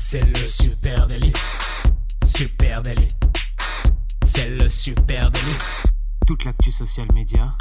C'est le super délit. Super délit. C'est le super délit. Toute l'actu social média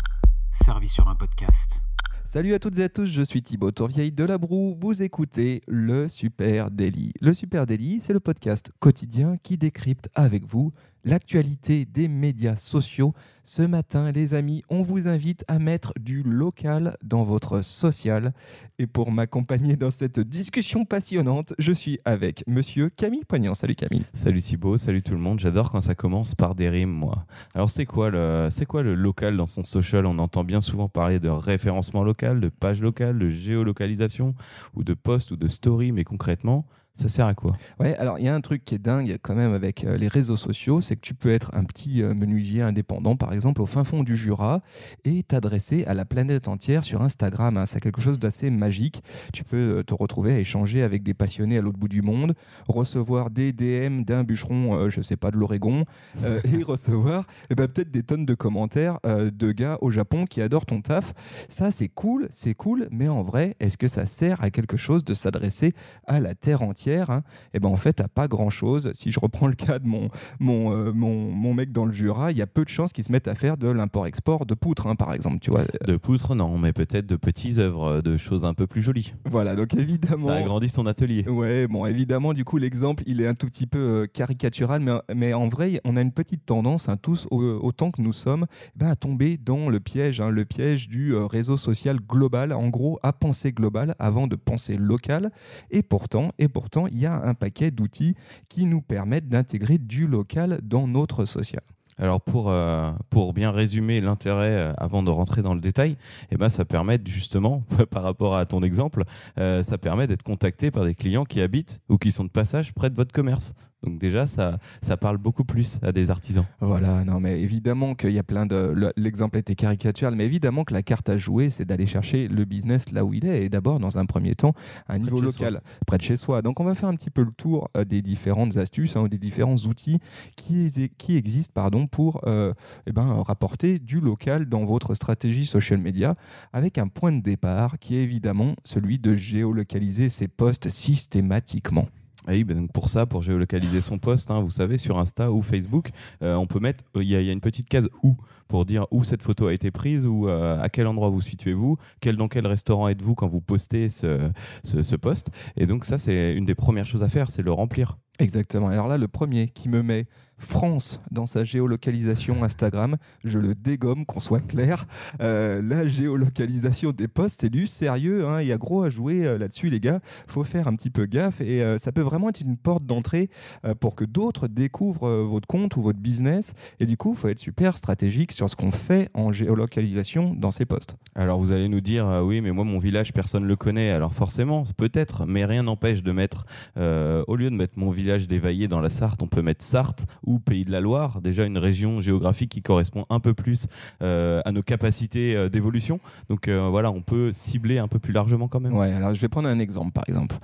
servie sur un podcast. Salut à toutes et à tous, je suis Thibaut Tourvieille de La Broue. Vous écoutez le Super Daily. Le Super Daily, c'est le podcast quotidien qui décrypte avec vous l'actualité des médias sociaux. Ce matin, les amis, on vous invite à mettre du local dans votre social. Et pour m'accompagner dans cette discussion passionnante, je suis avec monsieur Camille Poignant. Salut Camille. Salut Thibaut, salut tout le monde. J'adore quand ça commence par des rimes, moi. Alors, c'est quoi, le, quoi le local dans son social? On entend bien souvent parler de référencement local, de page locale, de géolocalisation, ou de post ou de story, mais concrètement, ça sert à quoi? Ouais, alors il y a un truc qui est dingue quand même avec euh, les réseaux sociaux, c'est que tu peux être un petit euh, menuisier indépendant, par exemple, au fin fond du Jura, et t'adresser à la planète entière sur Instagram. Hein. C'est quelque chose d'assez magique. Tu peux euh, te retrouver à échanger avec des passionnés à l'autre bout du monde, recevoir des DM d'un bûcheron, je sais pas, de l'Oregon, et recevoir eh ben, peut-être des tonnes de commentaires de gars au Japon qui adorent ton taf. Ça, c'est cool, c'est cool, mais en vrai, est-ce que ça sert à quelque chose de s'adresser à la Terre entière? Et hein, eh ben en fait, à pas grand-chose. Si je reprends le cas de mon, mon, euh, mon, mon, mec dans le Jura, il y a peu de chances qu'ils se mettent à faire de l'import-export de poutres, hein, par exemple. Tu vois. De poutres, non, mais peut-être de petites œuvres, de choses un peu plus jolies. Voilà, donc évidemment. Ça agrandit son atelier. Ouais, bon, évidemment, du coup, l'exemple, il est un tout petit peu euh, caricatural, mais, mais en vrai, on a une petite tendance, hein, tous, autant que nous sommes, eh ben, à tomber dans le piège, le piège du euh, réseau social global, en gros, à penser global avant de penser local. Et pourtant, et pourtant, il y a un paquet d'outils qui nous permettent d'intégrer du local dans notre social. Alors pour, euh, pour bien résumer l'intérêt euh, avant de rentrer dans le détail, eh ben ça permet justement, par rapport à ton exemple, euh, ça permet d'être contacté par des clients qui habitent ou qui sont de passage près de votre commerce. Donc déjà, ça, ça parle beaucoup plus à des artisans. Voilà, non mais évidemment qu'il y a plein de... L'exemple était caricatural, mais évidemment que la carte à jouer, c'est d'aller chercher le business là où il est, et d'abord, dans un premier temps, à un niveau local, près de chez soi. Donc on va faire un petit peu le tour euh, des différentes astuces, hein, des différents outils qui, qui existent pardon, pour euh, eh ben, rapporter du local dans votre stratégie social media, avec un point de départ qui est évidemment celui de géolocaliser ses posts systématiquement. Ah oui, ben donc pour ça, pour géolocaliser son poste, hein, vous savez, sur Insta ou Facebook, euh, on peut mettre, il y, a une petite case où pour dire où cette photo a été prise euh, à quel endroit vous situez-vous, quel, dans quel restaurant êtes-vous quand vous postez ce, ce, ce post. Et donc ça, c'est une des premières choses à faire, c'est le remplir. Exactement. Alors là, le premier qui me met France dans sa géolocalisation Instagram, je le dégomme, qu'on soit clair. Euh, la géolocalisation des posts, c'est du sérieux. Hein. Il y a gros à jouer euh, là-dessus, les gars. faut faire un petit peu gaffe et euh, ça peut vraiment être une porte d'entrée pour que d'autres découvrent votre compte ou votre business. Et du coup, il faut être super stratégique sur ce qu'on fait en géolocalisation dans ces posts. Alors vous allez nous dire, oui, mais moi, mon village, personne ne le connaît. Alors forcément, peut-être, mais rien n'empêche de mettre, au lieu de mettre mon village, village d'Évaillé dans la Sarthe, on peut mettre Sarthe ou Pays de la Loire, déjà une région géographique qui correspond un peu plus euh, à nos capacités euh, d'évolution. Donc euh, voilà, on peut cibler un peu plus largement quand même. Ouais, alors je vais prendre un exemple par exemple.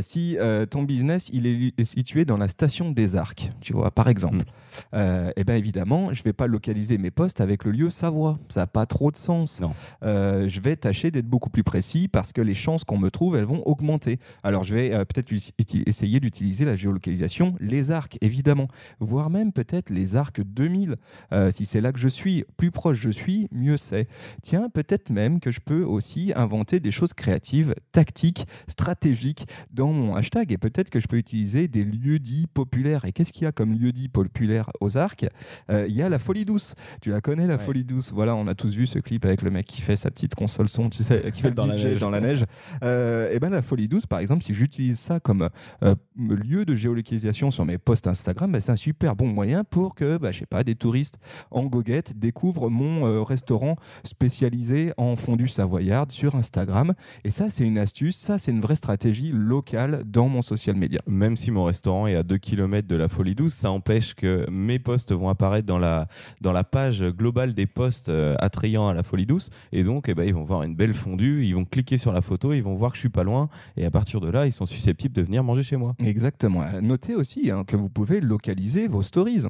si ton business il est, situé dans la station des Arcs, tu vois, par exemple, mm. et eh bien évidemment, je vais pas localiser mes postes avec le lieu Savoie. Ça n'a pas trop de sens. Non. je vais tâcher d'être beaucoup plus précis parce que les chances qu'on me trouve, elles vont augmenter. Alors je vais peut-être essayer d'utiliser la géolocation localisation, les arcs, évidemment, voire même peut-être les arcs 2000. Euh, si c'est là que je suis, plus proche je suis, mieux c'est. Tiens, peut-être même que je peux aussi inventer des choses créatives, tactiques, stratégiques dans mon hashtag et peut-être que je peux utiliser des lieux dits populaires. Et qu'est-ce qu'il y a comme lieu dit populaire aux arcs? Euh, Il y a la folie douce. Tu la connais, la folie douce? Voilà, on a tous vu ce clip avec le mec qui fait sa petite console son, tu sais, qui fait le dans, la neige. dans la neige. Euh, et ben la folie douce, par exemple, si j'utilise ça comme lieu de géolocalisation sur mes posts Instagram, bah, c'est un super bon moyen pour que, bah, je sais pas, des touristes en goguette découvrent mon euh, restaurant spécialisé en fondue savoyarde sur Instagram. Et ça, c'est une astuce, ça, c'est une vraie stratégie locale dans mon social media. Même si mon restaurant est à 2 km de la Folie Douce, ça empêche que mes posts vont apparaître dans la, dans la page globale des posts euh, attrayant à la Folie Douce. Et donc, eh ben, ils vont voir une belle fondue, ils vont cliquer sur la photo, ils vont voir que je suis pas loin. Et à partir de là, ils sont susceptibles de venir manger chez moi. Exactement. Notez aussi hein, que vous pouvez localiser vos stories.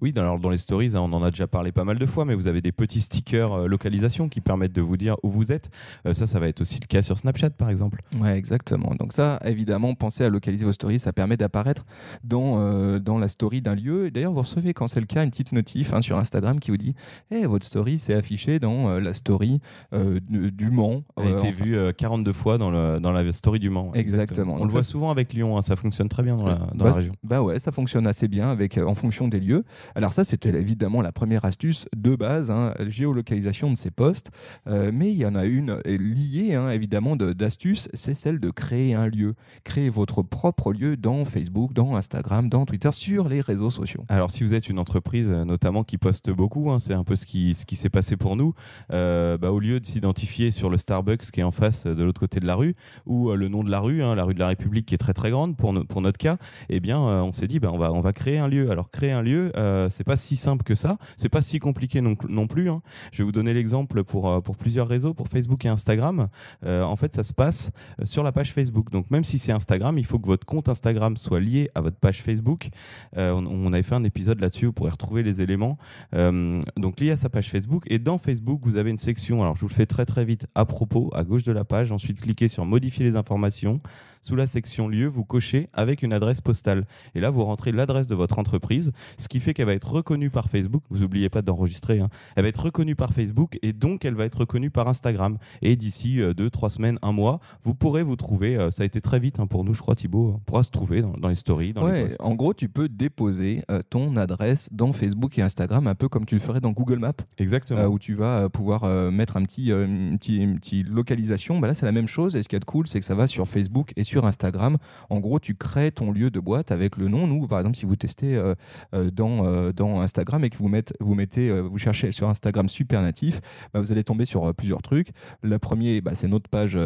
Oui, dans, dans les stories, hein, on en a déjà parlé pas mal de fois, mais vous avez des petits stickers euh, localisation qui permettent de vous dire où vous êtes. Euh, ça, ça va être aussi le cas sur Snapchat, par exemple. Ouais, exactement. Donc ça, évidemment, pensez à localiser vos stories. Ça permet d'apparaître dans, euh, dans la story d'un lieu. Et d'ailleurs, vous recevez, quand c'est le cas, une petite notif hein, sur Instagram qui vous dit hey, votre story s'est affiché dans la story du Mans. Elle a été vue 42 fois dans, le, dans la story du Mans. Exactement. On le voit souvent avec Lyon. Hein, ça fonctionne très bien dans, la, dans bah, la région. Bah ouais, ça fonctionne assez bien avec, en fonction des lieux. Alors ça, c'était évidemment la première astuce de base, hein, géolocalisation de ces postes. Euh, mais il y en a une liée, hein, évidemment, d'astuces, c'est celle de créer un lieu. Créer votre propre lieu dans Facebook, dans Instagram, dans Twitter, sur les réseaux sociaux. Alors si vous êtes une entreprise euh, notamment qui poste beaucoup, hein, c'est un peu ce qui, ce qui s'est passé pour nous, euh, bah, au lieu de s'identifier sur le Starbucks qui est en face de l'autre côté de la rue, ou le nom de la rue, la rue de la République qui est très très grande pour, pour notre cas, eh bien on s'est dit bah, on, va, on va créer un lieu. Alors créer un lieu, c'est pas si simple que ça, c'est pas si compliqué non, non plus. Hein. Je vais vous donner l'exemple pour, euh, pour plusieurs réseaux, pour Facebook et Instagram. Euh, en fait, ça se passe euh, sur la page Facebook. Donc même si c'est Instagram, il faut que votre compte Instagram soit lié à votre page Facebook. on, avait fait un épisode là-dessus, vous pourrez retrouver les éléments. donc lié à sa page Facebook. Et dans Facebook, vous avez une section, alors je vous le fais très très vite, à propos, à gauche de la page. Ensuite, cliquez sur modifier les informations. Sous la section lieu, vous cochez avec une adresse postale. Et là, vous rentrez l'adresse de votre entreprise, ce qui fait qu'elle va être reconnue par Facebook. Vous n'oubliez pas d'enregistrer. Hein. Elle va être reconnue par Facebook et donc elle va être reconnue par Instagram. Et d'ici euh, deux, trois semaines, un mois, vous pourrez vous trouver. Euh, ça a été très vite hein, pour nous, je crois, Thibaut. On pourra se trouver dans, les stories, dans les posts. En gros, tu peux déposer euh, ton adresse dans Facebook et Instagram, un peu comme tu le ferais dans Google Maps. Exactement. où tu vas pouvoir mettre un petit, une, petite, localisation. Bah là, c'est la même chose. Et ce qui est cool, c'est que ça va sur Facebook et sur Instagram. En gros, tu crées ton lieu de boîte avec le nom. Nous, par exemple, si vous testez euh, euh, dans, euh, dans Instagram et que vous, mettez, vous, mettez, vous cherchez sur Instagram super natif, bah, vous allez tomber sur plusieurs trucs. Le premier, bah, c'est notre page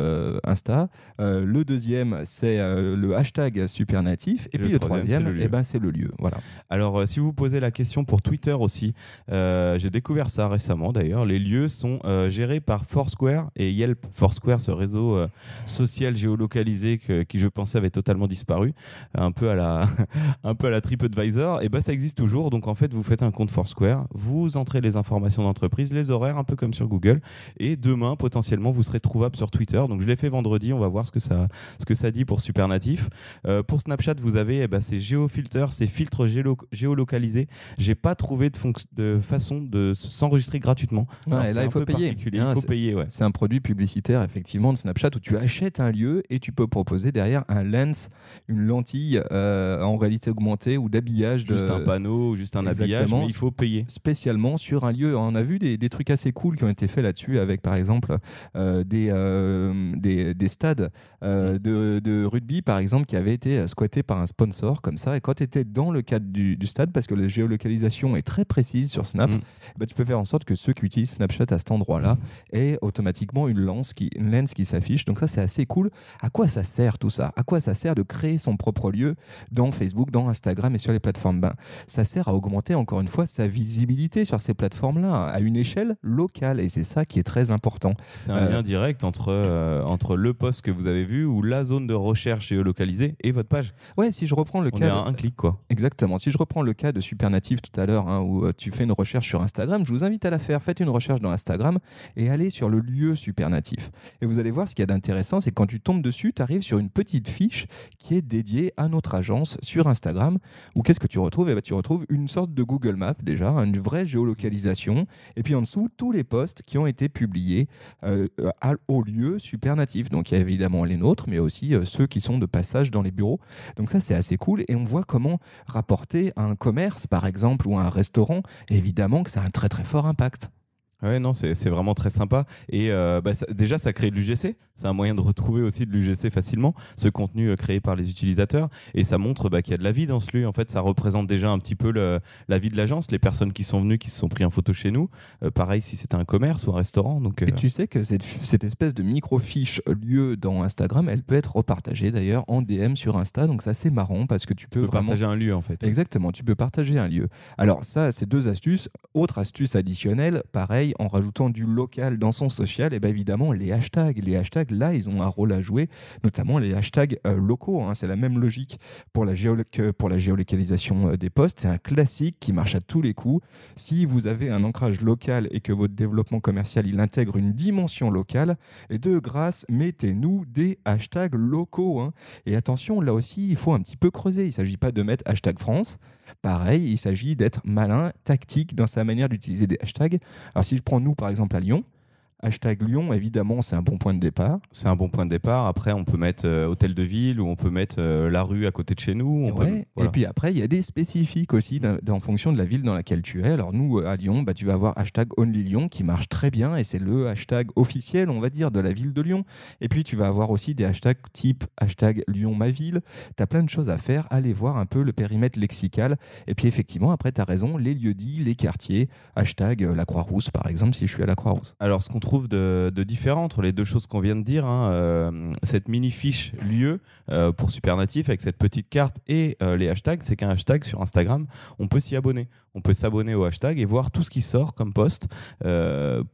Insta. le deuxième, c'est le hashtag super natif. Et, puis le troisième, et eh ben, c'est le lieu. Voilà. Alors, si vous posez la question pour Twitter aussi, j'ai découvert ça récemment d'ailleurs. Les lieux sont gérés par Foursquare et Yelp. Foursquare, ce réseau social géolocalisé que qui je pensais avait totalement disparu, un peu à la, un peu à la TripAdvisor, et bah ça existe toujours. Donc en fait, vous faites un compte Foursquare, vous entrez les informations d'entreprise, les horaires, un peu comme sur Google, et demain potentiellement vous serez trouvable sur Twitter. Donc je l'ai fait vendredi, on va voir ce que ça, ce que ça dit pour Supernatif. Euh, pour Snapchat, vous avez eh ben, ces géofilters, ces filtres géolocalisés. J'ai pas trouvé de, de façon de s'enregistrer gratuitement. là, il faut payer. il faut payer. Ouais. C'est un produit publicitaire effectivement de Snapchat où tu achètes un lieu et tu peux proposer derrière un lens, une lentille euh, en réalité augmentée ou d'habillage. Juste un panneau, juste un habillage, mais il faut payer. Spécialement sur un lieu. On a vu des, trucs assez cool qui ont été faits là-dessus avec par exemple euh, euh, des, des, stades de, rugby par exemple qui avaient été squattés par un sponsor comme ça. Et quand tu étais dans le cadre du, stade, parce que la géolocalisation est très précise sur Snap, mm. bah, tu peux faire en sorte que ceux qui utilisent Snapchat à cet endroit-là aient automatiquement une lens qui, une lens qui s'affiche. Donc ça c'est assez cool. À quoi ça sert tout ça? À quoi ça sert de créer son propre lieu dans Facebook, dans Instagram et sur les plateformes? Ben, Ça sert à augmenter encore une fois sa visibilité sur ces plateformes-là à une échelle locale et c'est ça qui est très important. C'est un euh, lien direct entre, euh, entre le poste que vous avez vu ou la zone de recherche géolocalisée et votre page. Ouais, si je reprends le On cas. Est à un clic quoi. Exactement. Si je reprends le cas de Supernative tout à l'heure hein, où euh, tu fais une recherche sur Instagram, je vous invite à la faire. Faites une recherche dans Instagram et allez sur le lieu Supernatif. Et vous allez voir ce qu'il y a d'intéressant, c'est quand tu tombes dessus, tu arrives sur une petite fiche qui est dédiée à notre agence sur Instagram. Où qu'est-ce que tu retrouves? Eh ben, Tu retrouves une sorte de Google Map déjà, une vraie géolocalisation. Et puis en dessous, tous les posts qui ont été publiés euh, au lieu super natif. Donc il y a évidemment les nôtres, mais aussi euh, ceux qui sont de passage dans les bureaux. Donc ça, c'est assez cool. Et on voit comment rapporter un commerce, par exemple, ou un restaurant. évidemment que ça a un très très fort impact. Ouais, non, c'est vraiment très sympa. Et euh, bah, déjà, ça crée de l'UGC. C'est un moyen de retrouver aussi de l'UGC facilement, ce contenu euh, créé par les utilisateurs. Et ça montre bah, qu'il y a de la vie dans ce lieu. En fait, ça représente déjà un petit peu la vie de l'agence, les personnes qui sont venues, qui se sont pris en photo chez nous. Euh, pareil si c'était un commerce ou un restaurant. Donc, Et tu sais que cette, cette espèce de microfiche lieu dans Instagram, elle peut être repartagée d'ailleurs en DM sur Insta. Donc, c'est assez marrant parce que tu peux, partager un lieu en fait. Exactement, tu peux partager un lieu. Alors, ça, c'est deux astuces. Autre astuce additionnelle, pareil en rajoutant du local dans son social, et bien évidemment, les hashtags. Les hashtags, là, ils ont un rôle à jouer, notamment les hashtags euh, locaux. hein. C'est la même logique pour la, géolocalisation euh, des posts. C'est un classique qui marche à tous les coups. Si vous avez un ancrage local et que votre développement commercial, il intègre une dimension locale, et de grâce, mettez-nous des hashtags locaux. hein. Et attention, là aussi, il faut un petit peu creuser. Il ne s'agit pas de mettre hashtag France. Pareil, il s'agit d'être malin, tactique dans sa manière d'utiliser des hashtags. Alors si je prends nous, par exemple, à Lyon, hashtag Lyon, évidemment, c'est un bon point de départ. C'est un bon point de départ. Après, on peut mettre euh, hôtel de ville ou on peut mettre euh, la rue à côté de chez nous. On peut- Ouais. voilà. Et puis après, il y a des spécifiques aussi en fonction de la ville dans laquelle tu es. Alors nous, euh, à Lyon, bah, tu vas avoir hashtag Only Lyon qui marche très bien et c'est le hashtag officiel, on va dire, de la ville de Lyon. Et puis tu vas avoir aussi des hashtags type hashtag Lyon ma ville. Tu as plein de choses à faire. Allez voir un peu le périmètre lexical. Et puis effectivement, après, tu as raison, les lieux dits, les quartiers, hashtag la Croix-Rousse par exemple, si je suis à la Croix-Rousse. Alors, ce qu'on trouve de, de différent entre les deux choses qu'on vient de dire, hein, euh, cette mini fiche lieu euh, pour Supernatif avec cette petite carte et euh, les hashtags, c'est qu'un hashtag sur Instagram, on peut s'y abonner. On peut s'abonner au hashtag et voir tout ce qui sort comme post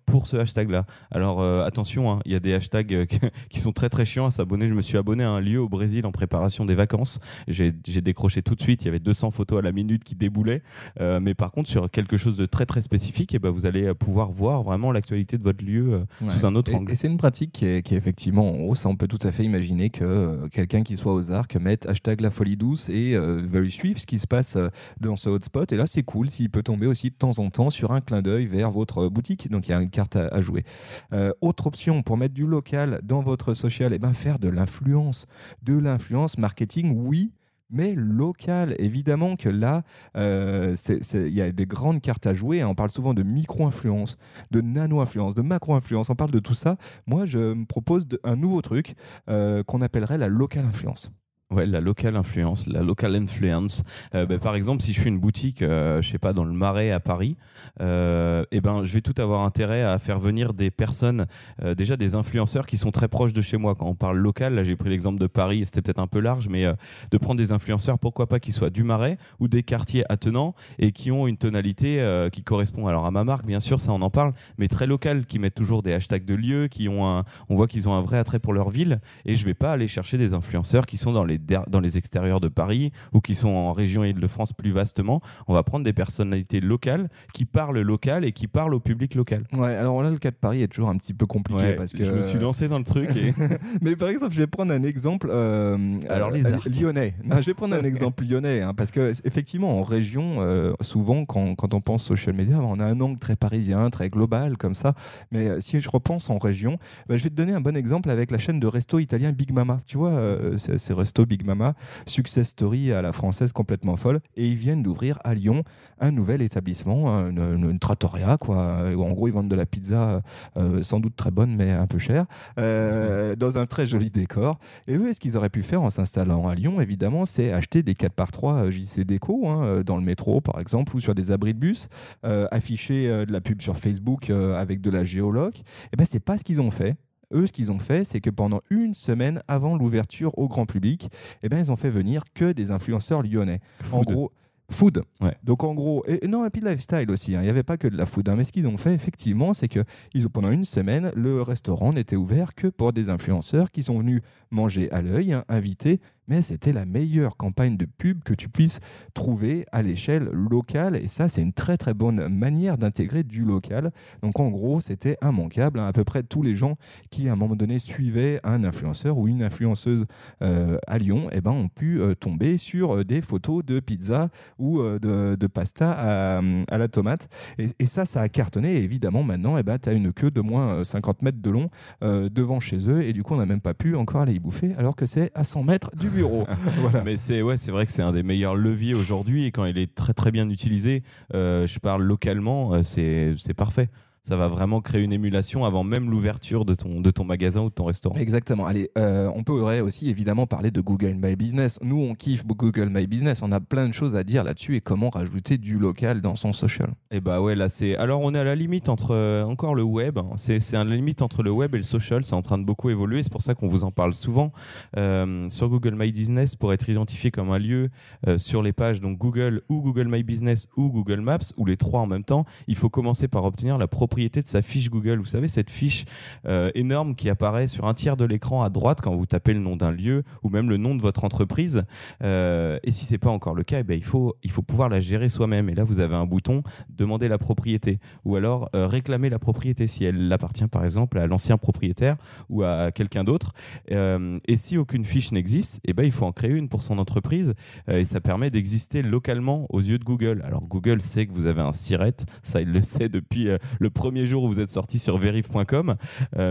pour ce hashtag-là. Alors, attention, hein, il y a des hashtags qui sont très très chiants à s'abonner. Je me suis abonné à un lieu au Brésil en préparation des vacances. J'ai décroché tout de suite. Il y avait 200 photos à la minute qui déboulaient. Mais par contre, sur quelque chose de très très spécifique, eh ben, vous allez pouvoir voir vraiment l'actualité de votre lieu euh, sous un autre Et- angle. Et, c'est une pratique qui est, qui est effectivement en hausse. On peut tout à fait imaginer que euh, quelqu'un qui soit aux arcs mette hashtag la folie douce et euh, veuille suivre ce qui se passe dans ce hotspot. Et là, c'est cool s'il peut tomber aussi de temps en temps sur un clin d'œil vers votre boutique. Donc, il y a une carte à, à jouer. Euh, autre option pour mettre du local dans votre social, et ben faire de l'influence. De l'influence marketing, oui. Mais local, évidemment que là, euh, il y a des grandes cartes à jouer. hein. On parle souvent de micro-influence, de nano-influence, de macro-influence. On parle de tout ça. Moi, je me propose un nouveau truc euh, qu'on appellerait la local influence. Ouais, la locale influence, la local influence. Euh, ben, par exemple, si je suis une boutique, euh, je sais pas, dans le Marais à Paris, euh, eh ben, je vais tout avoir intérêt à faire venir des personnes, euh, déjà des influenceurs qui sont très proches de chez moi. Quand on parle local, là j'ai pris l'exemple de Paris, c'était peut-être un peu large, mais euh, de prendre des influenceurs, pourquoi pas qu'ils soient du Marais ou des quartiers attenants et qui ont une tonalité qui correspond alors à ma marque, bien sûr, ça on en parle, mais très local, qui mettent toujours des hashtags de lieux, qui ont un, on voit qu'ils ont un vrai attrait pour leur ville. Et je vais pas aller chercher des influenceurs qui sont dans les, dans les extérieurs de Paris ou qui sont en région Île-de-France plus vastement. On va prendre des personnalités locales qui parlent local et qui parlent au public local. Ouais, alors là, le cas de Paris est toujours un petit peu compliqué Ouais, parce que. Je me suis lancé dans le truc et Mais par exemple, je vais prendre un exemple euh, Alors, euh, les lyonnais. Non, je vais prendre un exemple lyonnais hein, parce que effectivement, en région, euh, souvent quand, quand on pense social media, on a un angle très parisien, très global comme ça. Mais si je repense en région, bah, je vais te donner un bon exemple avec la chaîne de resto italien Big Mama. Tu vois, euh, c'est c'est resto Big Mama, success story à la française complètement folle, et ils viennent d'ouvrir à Lyon un nouvel établissement, une, trattoria quoi. En gros, ils vendent de la pizza, euh, sans doute très bonne mais un peu chère, euh, dans un très joli décor. Et eux, ce qu'ils auraient pu faire en s'installant à Lyon, évidemment, c'est acheter des 4x3 JC Déco hein, euh, dans le métro, par exemple, ou sur des abris de bus, euh, afficher euh, de la pub sur Facebook euh, avec de la géoloc. Et ben, c'est pas ce qu'ils ont fait. Eux, ce qu'ils ont fait, c'est que pendant une semaine avant l'ouverture au grand public, eh ben, ils ont fait venir que des influenceurs lyonnais. En gros, food. Ouais. Donc en gros, et, et non, et puis lifestyle aussi. hein. Il n'y avait pas que de la food. hein. Mais ce qu'ils ont fait, effectivement, c'est que ils ont, pendant une semaine, le restaurant n'était ouvert que pour des influenceurs qui sont venus manger à l'œil, hein, invités. Mais c'était la meilleure campagne de pub que tu puisses trouver à l'échelle locale. Et ça, c'est une très très bonne manière d'intégrer du local. Donc en gros, c'était immanquable. hein. À peu près tous les gens qui, à un moment donné, suivaient un influenceur ou une influenceuse euh, à Lyon, eh ben, ont pu euh, tomber sur euh, des photos de pizza ou de, pasta à, la tomate. Et, ça, ça a cartonné. Et évidemment, maintenant, eh ben, tu as une queue de moins euh, 50 mètres de long devant chez eux. Et du coup, on n'a même pas pu encore aller y bouffer, alors que c'est à 100 mètres du bureau. voilà. Mais c'est ouais, c'est vrai que c'est un des meilleurs leviers aujourd'hui et quand il est très très bien utilisé, euh, je parle localement, euh, c'est c'est parfait. Ça va vraiment créer une émulation avant même l'ouverture de ton de ton magasin ou de ton restaurant. Exactement. Allez, euh, on pourrait aussi évidemment parler de Google My Business. Nous, on kiffe Google My Business. On a plein de choses à dire là-dessus et comment rajouter du local dans son social. Et bah ouais, là c'est. Alors on est à la limite entre euh, encore le web. hein. C'est c'est à la limite entre le web et le social. C'est en train de beaucoup évoluer. C'est pour ça qu'on vous en parle souvent Euh, sur Google My Business pour être identifié comme un lieu sur les pages donc Google ou Google My Business ou Google Maps ou les trois en même temps. Il faut commencer par obtenir la propriété propriété de sa fiche Google. Vous savez, cette fiche euh, énorme qui apparaît sur un tiers de l'écran à droite quand vous tapez le nom d'un lieu ou même le nom de votre entreprise. Euh, et si c'est pas encore le cas, eh ben, il, faut, il faut pouvoir la gérer soi-même. Et là, vous avez un bouton demander la propriété ou alors euh, réclamer la propriété si elle appartient par exemple à l'ancien propriétaire ou à quelqu'un d'autre. et si aucune fiche n'existe, eh ben, il faut en créer une pour son entreprise et ça permet d'exister localement aux yeux de Google. Alors Google sait que vous avez un SIRET, ça il le sait depuis le premier jour où vous êtes sorti sur verif.com.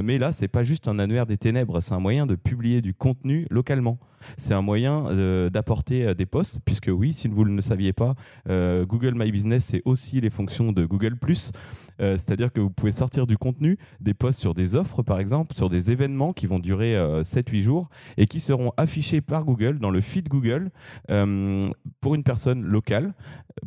mais là, c'est pas juste un annuaire des ténèbres, c'est un moyen de publier du contenu localement. C'est un moyen euh, d'apporter euh, des posts, puisque oui, si vous ne le saviez pas, euh, Google My Business, c'est aussi les fonctions de Google ⁇ c'est-à-dire que vous pouvez sortir du contenu, des posts sur des offres par exemple, sur des événements qui vont durer 7-8 jours et qui seront affichés par Google dans le feed Google pour une personne locale,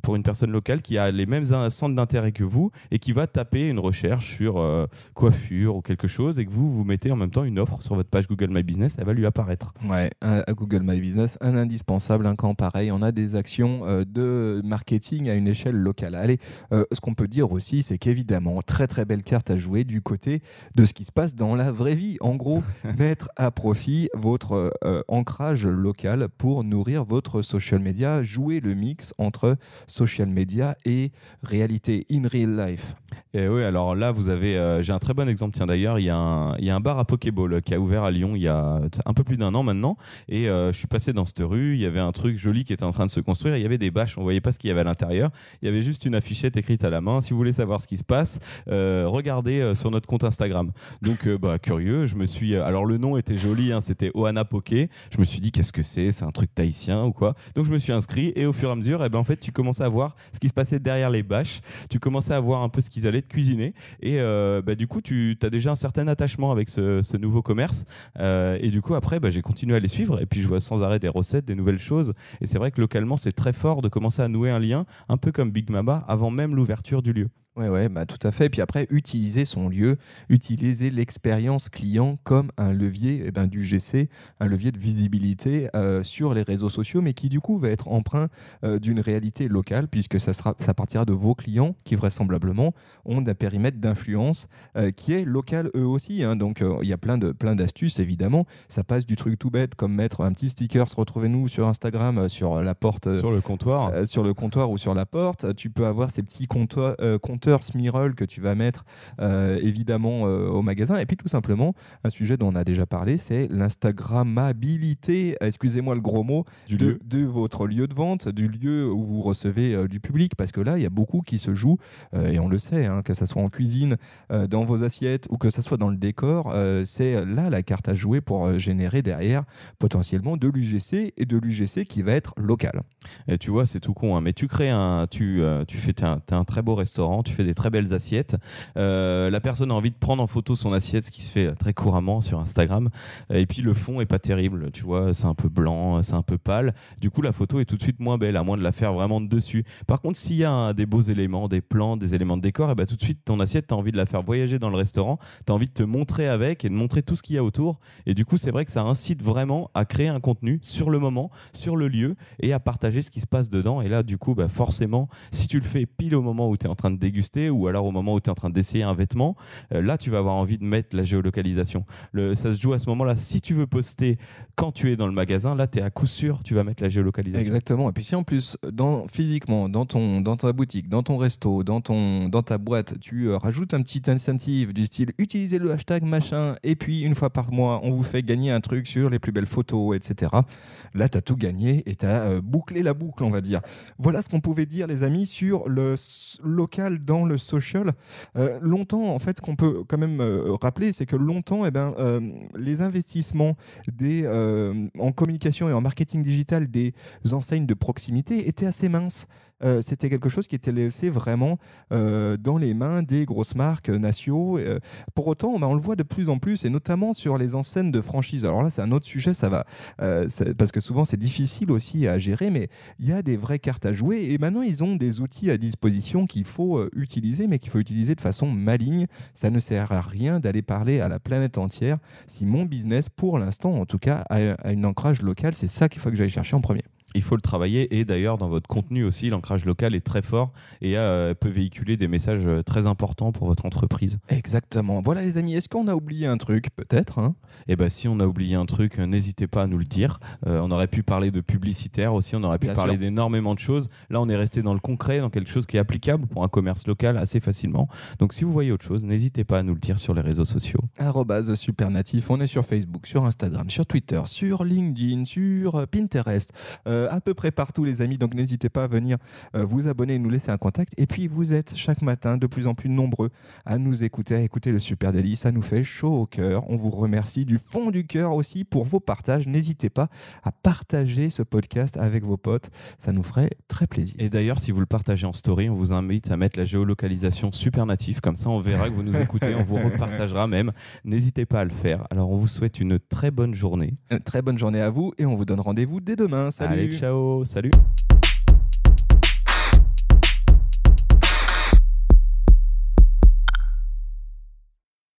pour une personne locale qui a les mêmes centres d'intérêt que vous et qui va taper une recherche sur coiffure ou quelque chose et que vous, vous mettez en même temps une offre sur votre page Google My Business, elle va lui apparaître. Ouais, à Google My Business, un indispensable, un camp pareil. On a des actions euh, de marketing à une échelle locale. Allez, euh, ce qu'on peut dire aussi, c'est qu'évidemment, très très belle carte à jouer du côté de ce qui se passe dans la vraie vie. En gros, mettre à profit votre euh, ancrage local pour nourrir votre social media, jouer le mix entre social media et réalité in real life. Et oui, alors là, vous avez, j'ai un très bon exemple. Tiens, d'ailleurs, il y, a un, il y a un bar à Pokéball qui a ouvert à Lyon il y a un peu plus d'un an maintenant. Et euh, je suis passé dans cette rue, il y avait un truc joli qui était en train de se construire, il y avait des bâches, on voyait pas ce qu'il y avait à l'intérieur, il y avait juste une affichette écrite à la main. Si vous voulez savoir ce qui se passe, euh, regardez euh, sur notre compte Instagram. Donc, bah, curieux, je me suis. Alors, le nom était joli, hein, c'était Ohana Poké. Je me suis dit, qu'est-ce que c'est? C'est un truc tahitien ou quoi? Donc, je me suis inscrit et au fur et à mesure, eh ben, en fait, tu commençais à voir ce qui se passait derrière les bâches, tu commençais à voir un peu ce qu'ils allaient te cuisiner et bah, du coup, tu as déjà un certain attachement avec ce, nouveau commerce. et du coup, après, bah, j'ai continué à les suivre et puis je vois sans arrêt des recettes, des nouvelles choses. Et c'est vrai que localement, c'est très fort de commencer à nouer un lien, un peu comme Big Mama, avant même l'ouverture du lieu. Oui, ouais, bah, tout à fait. Et puis après, utiliser son lieu, utiliser l'expérience client comme un levier eh ben, du GC, un levier de visibilité euh, sur les réseaux sociaux, mais qui du coup va être emprunt euh, d'une réalité locale, puisque ça, sera, ça partira de vos clients qui vraisemblablement ont un périmètre d'influence euh, qui est local eux aussi. Hein. Donc il y a plein, de, plein d'astuces, évidemment. Ça passe du truc tout bête comme mettre un petit sticker, retrouvez-nous sur Instagram, sur la porte. sur le comptoir. sur le comptoir ou sur la porte. Tu peux avoir ces petits comptoirs, compteurs Smirol que tu vas mettre euh, évidemment euh, au magasin. Et puis tout simplement, un sujet dont on a déjà parlé, c'est l'Instagrammabilité, excusez-moi le gros mot, de, de, votre lieu de vente, du lieu où vous recevez euh, du public. Parce que là, il y a beaucoup qui se jouent, et on le sait, hein, que ce soit en cuisine, dans vos assiettes ou que ce soit dans le décor, c'est là la carte à jouer pour générer derrière potentiellement de l'UGC et de l'UGC qui va être local. Et tu vois, c'est tout con, hein, mais tu crées un, tu, tu fais, un, un très beau restaurant, tu des très belles assiettes. Euh, la personne a envie de prendre en photo son assiette, ce qui se fait très couramment sur Instagram. Et puis le fond est pas terrible, tu vois, c'est un peu blanc, c'est un peu pâle. Du coup, la photo est tout de suite moins belle, à moins de la faire vraiment de dessus. Par contre, s'il y a des beaux éléments, des plans, des éléments de décor, et bah, tout de suite, ton assiette, tu as envie de la faire voyager dans le restaurant, tu as envie de te montrer avec et de montrer tout ce qu'il y a autour. Et du coup, c'est vrai que ça incite vraiment à créer un contenu sur le moment, sur le lieu et à partager ce qui se passe dedans. Et là, du coup, bah, forcément, si tu le fais pile au moment où tu es en train de déguster, ou alors au moment où tu es en train d'essayer un vêtement, euh, là tu vas avoir envie de mettre la géolocalisation. Ça se joue à ce moment-là. Si tu veux poster quand tu es dans le magasin, là tu es à coup sûr, tu vas mettre la géolocalisation. Exactement. Et puis si en plus, dans, physiquement, dans, ton, dans ta boutique, dans ton resto, dans, ton, dans ta boîte, tu euh, rajoutes un petit incentive du style utilisez le hashtag machin, et puis une fois par mois, on vous fait gagner un truc sur les plus belles photos, etc. Là, tu as tout gagné et tu as euh, bouclé la boucle, on va dire. Voilà ce qu'on pouvait dire, les amis, sur le local dans le social. Euh, longtemps, en fait, ce qu'on peut quand même euh, rappeler, c'est que longtemps, eh ben, euh, les investissements en communication et en marketing digital des enseignes de proximité étaient assez minces. Euh, c'était quelque chose qui était laissé vraiment euh, dans les mains des grosses marques euh, nationaux. pour autant, bah, on le voit de plus en plus, et notamment sur les enseignes de franchise. Alors là, c'est un autre sujet, ça va, parce que souvent c'est difficile aussi à gérer, mais il y a des vraies cartes à jouer, et maintenant ils ont des outils à disposition qu'il faut utiliser, mais qu'il faut utiliser de façon maligne. Ça ne sert à rien d'aller parler à la planète entière si mon business, pour l'instant en tout cas, a, un ancrage local. C'est ça qu'il faut que j'aille chercher en premier. Il faut le travailler et d'ailleurs dans votre contenu aussi, l'ancrage local est très fort et euh, peut véhiculer des messages euh, très importants pour votre entreprise. Exactement. Voilà les amis, est-ce qu'on a oublié un truc? Peut-être hein Eh bien si on a oublié un truc, euh, n'hésitez pas à nous le dire. Euh, on aurait pu parler de publicitaire aussi, on aurait pu Bien parler d'énormément de choses. Là on est resté dans le concret, dans quelque chose qui est applicable pour un commerce local assez facilement. Donc si vous voyez autre chose, n'hésitez pas à nous le dire sur les réseaux sociaux. Supernatif, on est sur Facebook, sur Instagram, sur Twitter, sur LinkedIn, sur Pinterest, euh, à peu près partout les amis, donc n'hésitez pas à venir euh, vous abonner et nous laisser un contact. Et puis vous êtes chaque matin de plus en plus nombreux à nous écouter, à écouter le Super Daily, ça nous fait chaud au cœur. On vous remercie du fond du cœur aussi pour vos partages. N'hésitez pas à partager ce podcast avec vos potes, ça nous ferait très plaisir. Et d'ailleurs, si vous le partagez en story, on vous invite à mettre la géolocalisation super natif. Comme ça, on verra que vous nous écoutez, on vous repartagera même. N'hésitez pas à le faire. Alors, on vous souhaite une très bonne journée. Euh, Très bonne journée à vous et on vous donne rendez-vous dès demain. Salut Ciao, salut.